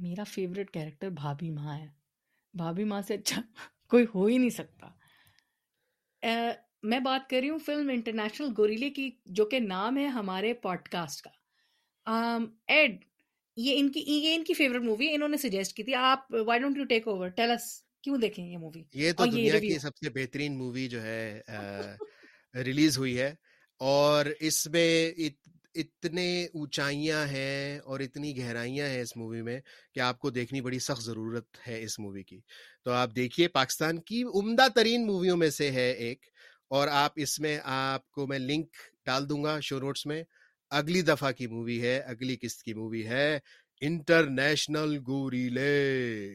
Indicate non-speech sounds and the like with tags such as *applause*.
میرا favourite character بھابھی ماں ہے۔ بھابھی ماں سے اچھا کوئی ہو ہی نہیں سکتا۔ میں بات کر رہی ہوں فلم انٹرنیشنل گوریلے کی جو کہ نام ہے ہمارے پوڈ کاسٹ کا ایڈ یہ ان کی یہ ان کی فیوریٹ مووی ہے انہوں نے سجیسٹ کی تھی۔ آپ why don't you take over tale اس کیوں دیکھیں یہ مووی یہ تو دنیا کی سب سے بہترین مووی جو ہے ریلیز *laughs* ہوئی ہے۔ اور اس میں اتنے اونچائیاں ہیں اور اتنی گہرائیاں ہیں اس مووی میں کہ آپ کو دیکھنی بڑی سخت ضرورت ہے اس مووی کی۔ تو آپ دیکھیے پاکستان کی عمدہ ترین موویوں میں سے ہے ایک اور آپ اس میں آپ کو میں لنک ڈال دوں گا شو نوٹس میں۔ اگلی دفعہ کی مووی ہے، اگلی قسط کی مووی ہے۔ انٹرنیشنل گوریلے